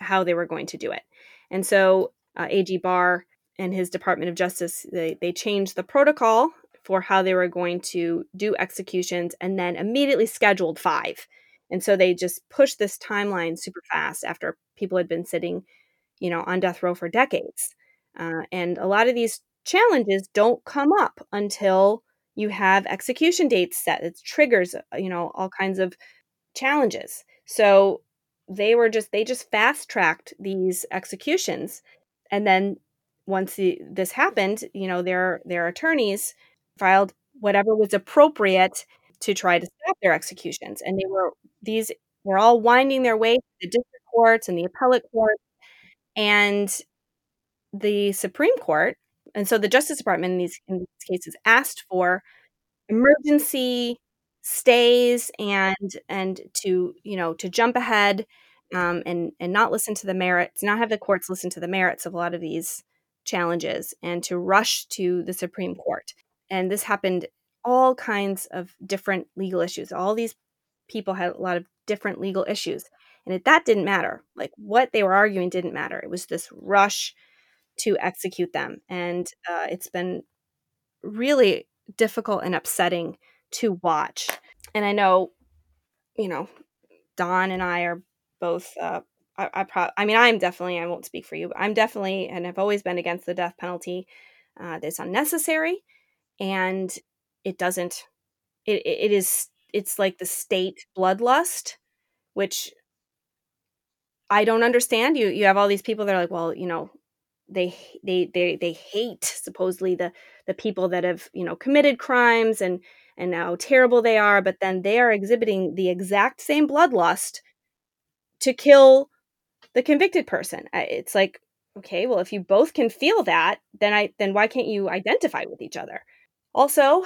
S2: how they were going to do it. And so uh, AG Barr and his Department of Justice, they, they changed the protocol for how they were going to do executions and then immediately scheduled five. And so they just pushed this timeline super fast after people had been sitting, you know, on death row for decades. Uh, and a lot of these challenges don't come up until you have execution dates set it triggers uh, you know all kinds of challenges so they were just they just fast tracked these executions and then once the, this happened you know their their attorneys filed whatever was appropriate to try to stop their executions and they were these were all winding their way to the district courts and the appellate courts and the supreme court and so the Justice Department in these, in these cases asked for emergency stays and and to you know to jump ahead um, and and not listen to the merits, not have the courts listen to the merits of a lot of these challenges, and to rush to the Supreme Court. And this happened all kinds of different legal issues. All these people had a lot of different legal issues, and it, that didn't matter. Like what they were arguing didn't matter. It was this rush to execute them. And uh, it's been really difficult and upsetting to watch. And I know, you know, Don and I are both. Uh, I, I, I mean, I'm definitely. I won't speak for you, but I'm definitely, and I've always been against the death penalty. Uh, it's unnecessary, and it doesn't. It, it is. It's like the state bloodlust, which I don't understand. You you have all these people that are like, well, you know, they they they they hate supposedly the the people that have you know committed crimes and and how terrible they are, but then they are exhibiting the exact same bloodlust to kill the convicted person. It's like, okay, well, if you both can feel that, then I then why can't you identify with each other? Also,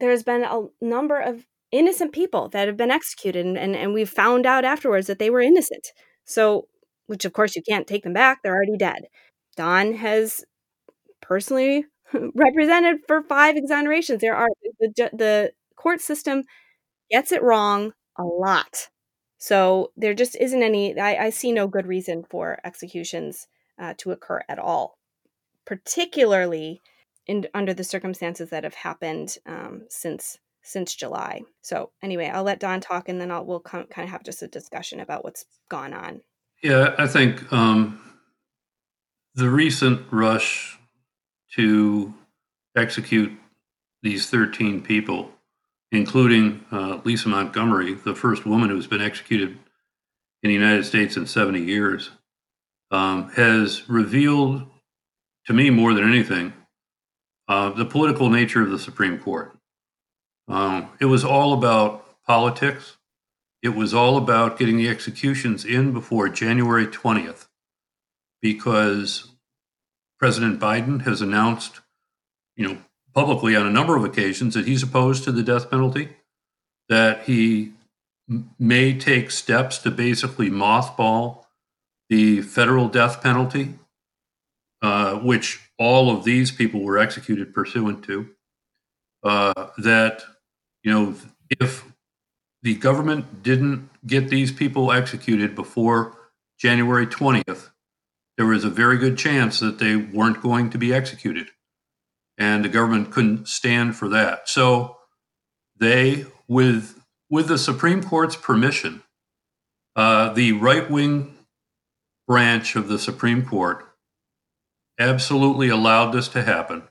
S2: there's been a number of innocent people that have been executed, and, and, and we've found out afterwards that they were innocent. So, which of course you can't take them back; they're already dead. Don has personally represented for five exonerations. There are the the court system gets it wrong a lot. So there just isn't any. I, I see no good reason for executions uh, to occur at all, particularly in under the circumstances that have happened um, since since July. So anyway, I'll let Don talk, and then I'll we'll kind of have just a discussion about what's gone on.
S3: Yeah, I think um, the recent rush to execute these 13 people, including uh, Lisa Montgomery, the first woman who's been executed in the United States in 70 years, um, has revealed to me more than anything uh, the political nature of the Supreme Court. Um, it was all about politics. It was all about getting the executions in before January 20th, because President Biden has announced, you know, publicly on a number of occasions that he's opposed to the death penalty, that he may take steps to basically mothball the federal death penalty, uh, which all of these people were executed pursuant to. Uh, that, you know, if the government didn't get these people executed before January 20th, there was a very good chance that they weren't going to be executed and the government couldn't stand for that. So they, with with the Supreme Court's permission, uh, the right wing branch of the Supreme Court absolutely allowed this to happen.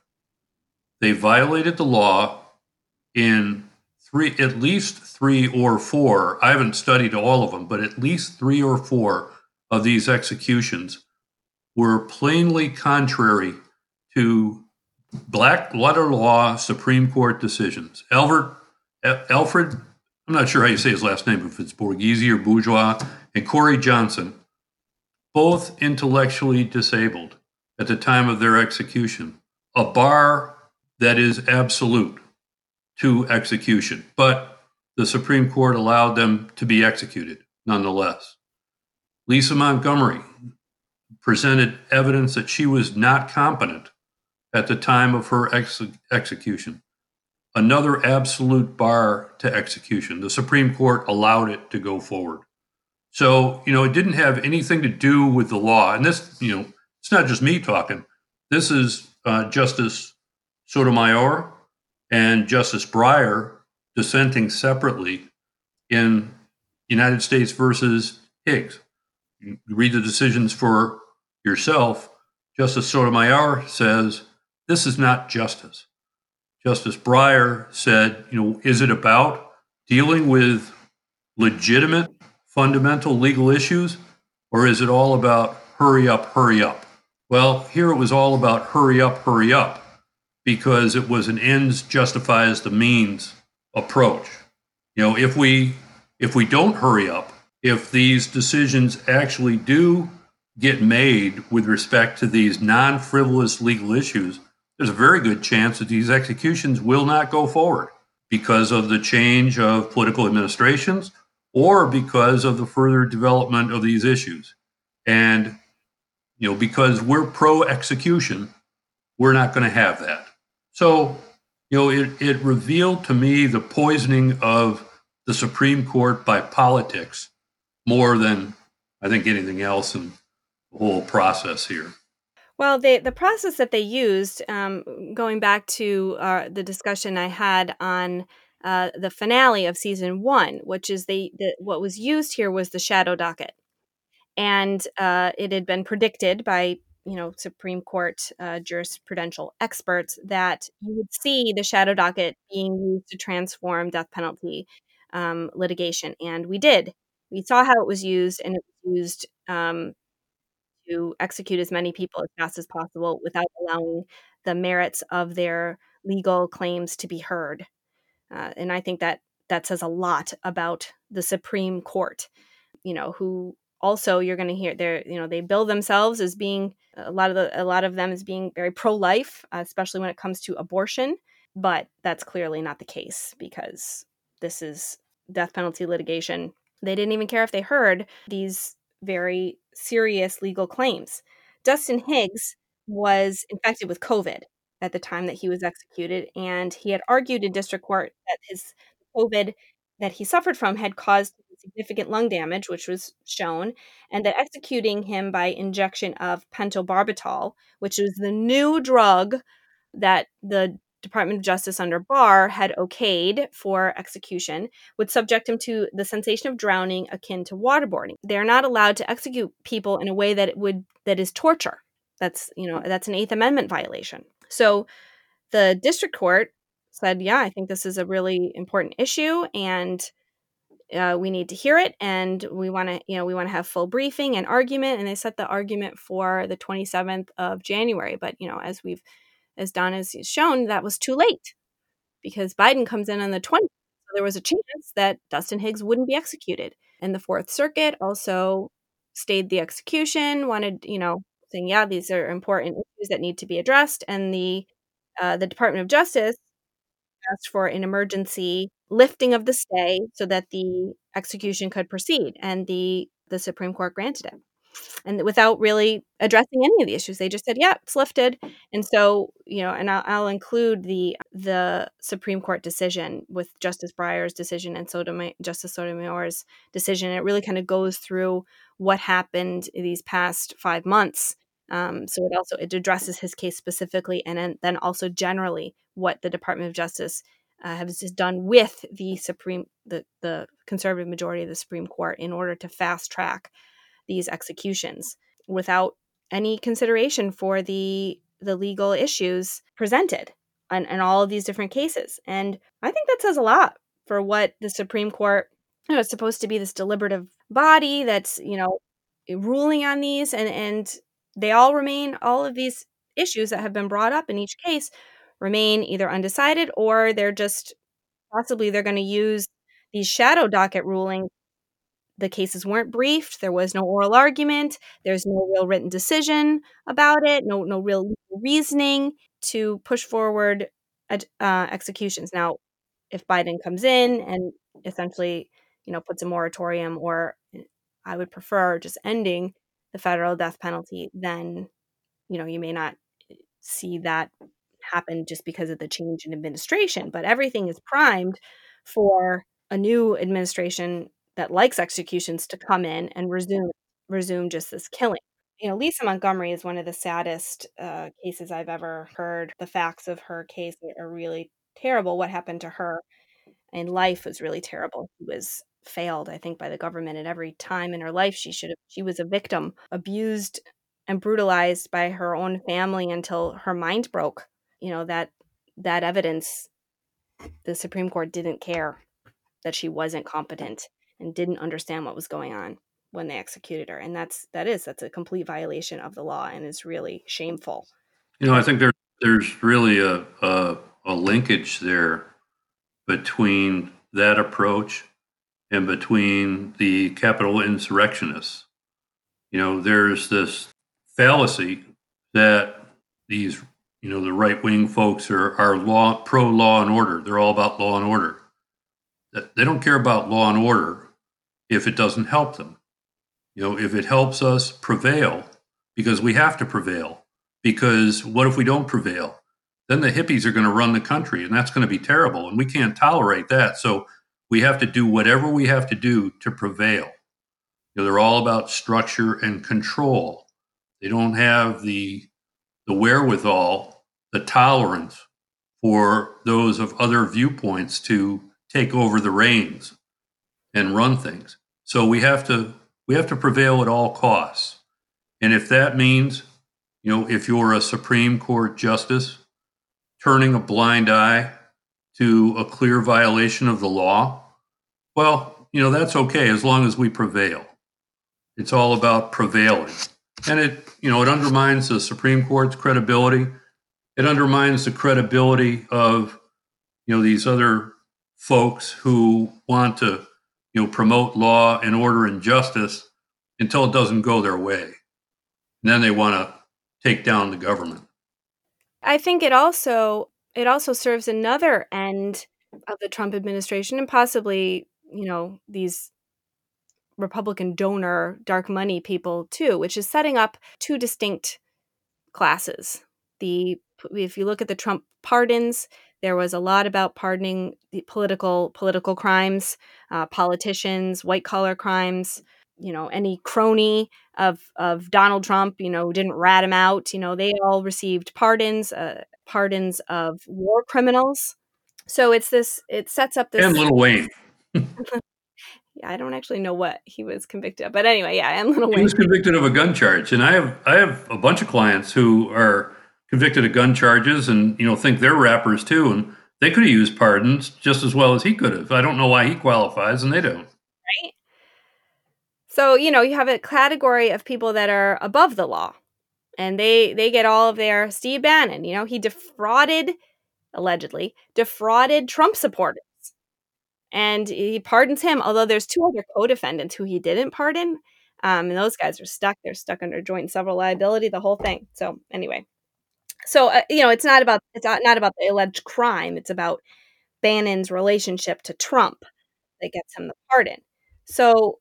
S3: They violated the law in three, at least three or four. I haven't studied all of them, but at least three or four of these executions were plainly contrary to black letter law Supreme Court decisions. Albert, Alfred, I'm not sure how you say his last name, if it's Borghese or Bourgeois, and Corey Johnson, both intellectually disabled at the time of their execution. A bar that is absolute to execution, but the Supreme Court allowed them to be executed nonetheless. Lisa Montgomery presented evidence that she was not competent at the time of her ex- execution. Another absolute bar to execution. The Supreme Court allowed it to go forward. So, you know, it didn't have anything to do with the law. And this, you know, it's not just me talking. This is uh, Justice Sotomayor and Justice Breyer dissenting separately in United States versus Higgs. You read the decisions for yourself. Justice Sotomayor says this is not justice. Justice Breyer said, you know, is it about dealing with legitimate fundamental legal issues or is it all about hurry up, hurry up? Well, here it was all about hurry up, hurry up because it was an ends justifies the means approach. You know, if we if we don't hurry up, if these decisions actually do get made with respect to these non-frivolous legal issues, there's a very good chance that these executions will not go forward because of the change of political administrations or because of the further development of these issues. And, you know, because we're pro execution, we're not going to have that. So, you know, it, it revealed to me the poisoning of the Supreme Court by politics more than I think anything else in the whole process here.
S2: Well, they, the process that they used, um, going back to uh, the discussion I had on uh, the finale of season one, which is they the, what was used here was the shadow docket, and uh, it had been predicted by you know Supreme Court uh, jurisprudential experts that you would see the shadow docket being used to transform death penalty um, litigation, and we did. We saw how it was used, and it was used um, to execute as many people as fast as possible without allowing the merits of their legal claims to be heard. Uh, and I think that that says a lot about the Supreme Court, you know, who also you're going to hear they're you know they bill themselves as being a lot of the a lot of them as being very pro-life uh, especially when it comes to abortion but that's clearly not the case because this is death penalty litigation they didn't even care if they heard these very serious legal claims. Dustin higgs was infected with covid at the time that he was executed and he had argued in district court that his covid that he suffered from had caused significant lung damage, which was shown, and that executing him by injection of pentobarbital, which was the new drug that the Department of Justice under Barr had okayed for execution, would subject him to the sensation of drowning akin to waterboarding. They're not allowed to execute people in a way that would that is torture. That's you know that's an Eighth Amendment violation. So the district court said, yeah, I think this is a really important issue, and uh, we need to hear it and we want to you know we want to have full briefing and argument and they set the argument for the 27th of january but you know as we've as don has shown that was too late because biden comes in on the 20th so there was a chance that dustin higgs wouldn't be executed and the fourth circuit also stayed the execution wanted you know saying yeah these are important issues that need to be addressed and the uh, the department of justice asked for an emergency lifting of the stay so that the execution could proceed and the the Supreme Court granted it. And without really addressing any of the issues, they just said, "Yeah, it's lifted." And so, you know, and I'll, I'll include the the Supreme Court decision with Justice Breyer's decision and Sotomayor, Justice Sotomayor's decision. It really kind of goes through what happened these past five months um, so it also it addresses his case specifically, and then also generally what the Department of Justice uh, has done with the Supreme the the conservative majority of the Supreme Court in order to fast track these executions without any consideration for the the legal issues presented in, in all of these different cases. And I think that says a lot for what the Supreme Court you know, is supposed to be this deliberative body that's you know ruling on these and and they all remain, all of these issues that have been brought up in each case remain either undecided or they're just possibly they're going to use these shadow docket rulings. The cases weren't briefed. There was no oral argument. There's no real written decision about it. No, no real reasoning to push forward uh, executions. Now, if Biden comes in and essentially, you know, puts a moratorium, or I would prefer just ending the federal death penalty, then you know you may not eh, see that happen just because of the change in administration. But everything is primed for a new administration that likes executions to come in and resume resume just this killing. You know, Lisa Montgomery is one of the saddest uh, cases I've ever heard. The facts of her case are really terrible. What happened to her in life was really terrible. She was failed i think by the government at every time in her life she should have she was a victim abused and brutalized by her own family until her mind broke you know that that evidence the supreme court didn't care that she wasn't competent and didn't understand what was going on when they executed her and that's that is that's a complete violation of the law and is really shameful
S3: you know i think there there's really a a, a linkage there between that approach and between the Capitol insurrectionists. You know, there's this fallacy that these, you know, the right wing folks are, are law pro law and order. They're all about law and order. They don't care about law and order if it doesn't help them. You know, if it helps us prevail, because we have to prevail. Because what if we don't prevail? Then the hippies are going to run the country, and that's going to be terrible. And we can't tolerate that. So we have to do whatever we have to do to prevail. You know, they're all about structure and control. They don't have the the wherewithal, the tolerance for those of other viewpoints to take over the reins and run things. So we have to we have to prevail at all costs. And if that means, you know, if you're a Supreme Court justice turning a blind eye to a clear violation of the law, well, you know, that's okay as long as we prevail. It's all about prevailing. And it, you know, it undermines the Supreme Court's credibility. It undermines the credibility of, you know, these other folks who want to, you know, promote law and order and justice until it doesn't go their way. And then they want to take down the government.
S2: I think it also it also serves another end of the Trump administration and possibly, you know, these Republican donor dark money people too, which is setting up two distinct classes. The if you look at the Trump pardons, there was a lot about pardoning the political political crimes, uh, politicians, white collar crimes. You know, any crony of of Donald Trump, you know, didn't rat him out. You know, they all received pardons, uh, pardons of war criminals. So it's this. It sets up this.
S3: And Lil Wayne.
S2: yeah, I don't actually know what he was convicted of, but anyway, yeah, and Lil Wayne.
S3: He was convicted of a gun charge, and I have I have a bunch of clients who are convicted of gun charges, and you know think they're rappers too, and they could have used pardons just as well as he could have. I don't know why he qualifies, and they don't.
S2: Right. So you know you have a category of people that are above the law, and they they get all of their Steve Bannon. You know he defrauded, allegedly defrauded Trump supporters and he pardons him. Although there's two other co-defendants who he didn't pardon, um, and those guys are stuck. They're stuck under joint several liability, the whole thing. So anyway, so uh, you know, it's not about it's not, about the alleged crime. It's about Bannon's relationship to Trump that gets him the pardon. So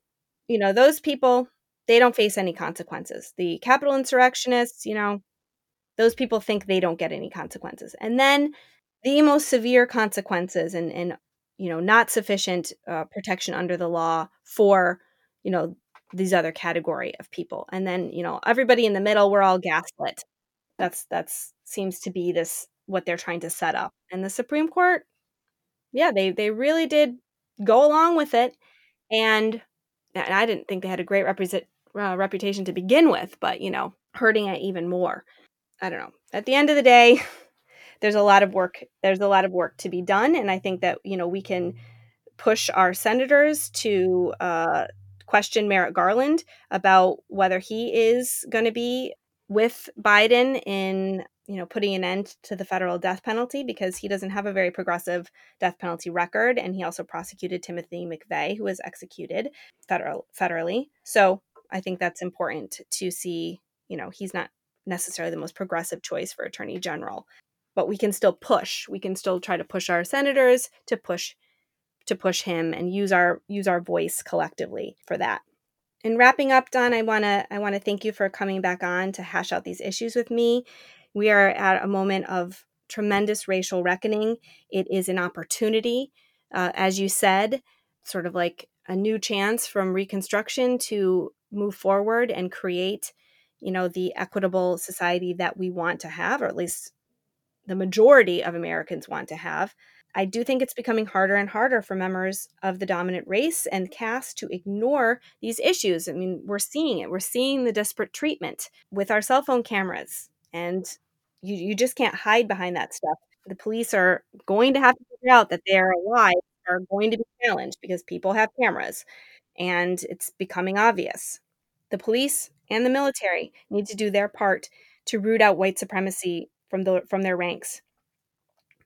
S2: you know, those people they don't face any consequences. The Capitol insurrectionists, you know, those people think they don't get any consequences. And then the most severe consequences and, and you know not sufficient uh, protection under the law for you know these other category of people and then you know everybody in the middle we're all gaslit that's that's seems to be this what they're trying to set up. And the supreme court yeah they they really did go along with it. And, and i didn't think they had a great represent, uh, reputation to begin with but you know hurting it even more. I don't know. At the end of the day there's a lot of work there's a lot of work to be done. And i think that you know we can push our senators to uh, question merrick garland about whether he is going to be with biden in you know putting an end to the federal death penalty because he doesn't have a very progressive death penalty record and he also prosecuted timothy mcveigh who was executed federal federally so i think that's important to see you know he's not necessarily the most progressive choice for attorney general but we can still push. We can still try to push our senators to push to push him and use our use our voice collectively for that. In wrapping up, Don, I wanna I wanna thank you for coming back on to hash out these issues with me. We are at a moment of tremendous racial reckoning. It is an opportunity, uh, as you said, sort of like a new chance from Reconstruction to move forward and create, you know, the equitable society that we want to have, or at least the majority of Americans want to have. I do think it's becoming harder and harder for members of the dominant race and caste to ignore these issues. I mean, we're seeing it. We're seeing the disparate treatment with our cell phone cameras, and you, you just can't hide behind that stuff. The police are going to have to figure out that they are lives are going to be challenged because people have cameras, and it's becoming obvious. The police and the military need to do their part to root out white supremacy from the from their ranks.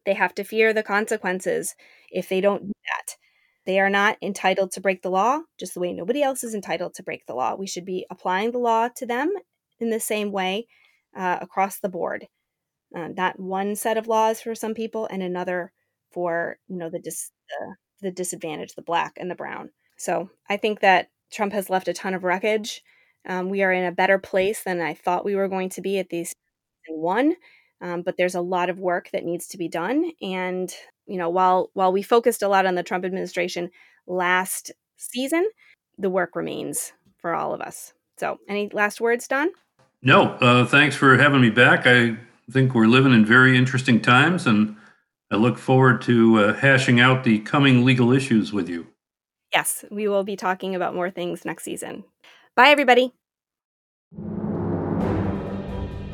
S2: They have to fear the consequences if they don't do that. They are not entitled to break the law, just the way nobody else is entitled to break the law. We should be applying the law to them in the same way uh, across the board. Uh, not one set of laws for some people and another for you know the, dis- the the disadvantaged, the black and the brown. So I think that Trump has left a ton of wreckage. Um, we are in a better place than I thought we were going to be at these one. Um, but there's a lot of work that needs to be done. And you know, while while we focused a lot on the Trump administration last season, the work remains for all of us. So, any last words, Don?
S3: No. Uh, thanks for having me back. I think we're living in very interesting times, and I look forward to uh, hashing out the coming legal issues with you.
S2: Yes, we will be talking about more things next season. Bye, everybody.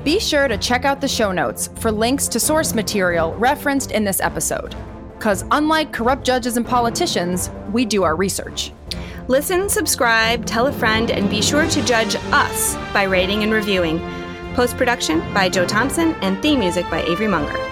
S1: Be sure to check out the show notes for links to source material referenced in this episode. Because unlike corrupt judges and politicians, we do our research.
S2: Listen, subscribe, tell a friend, and be sure to judge us by rating and reviewing. Post production by Joe Thompson and theme music by Avery Munger.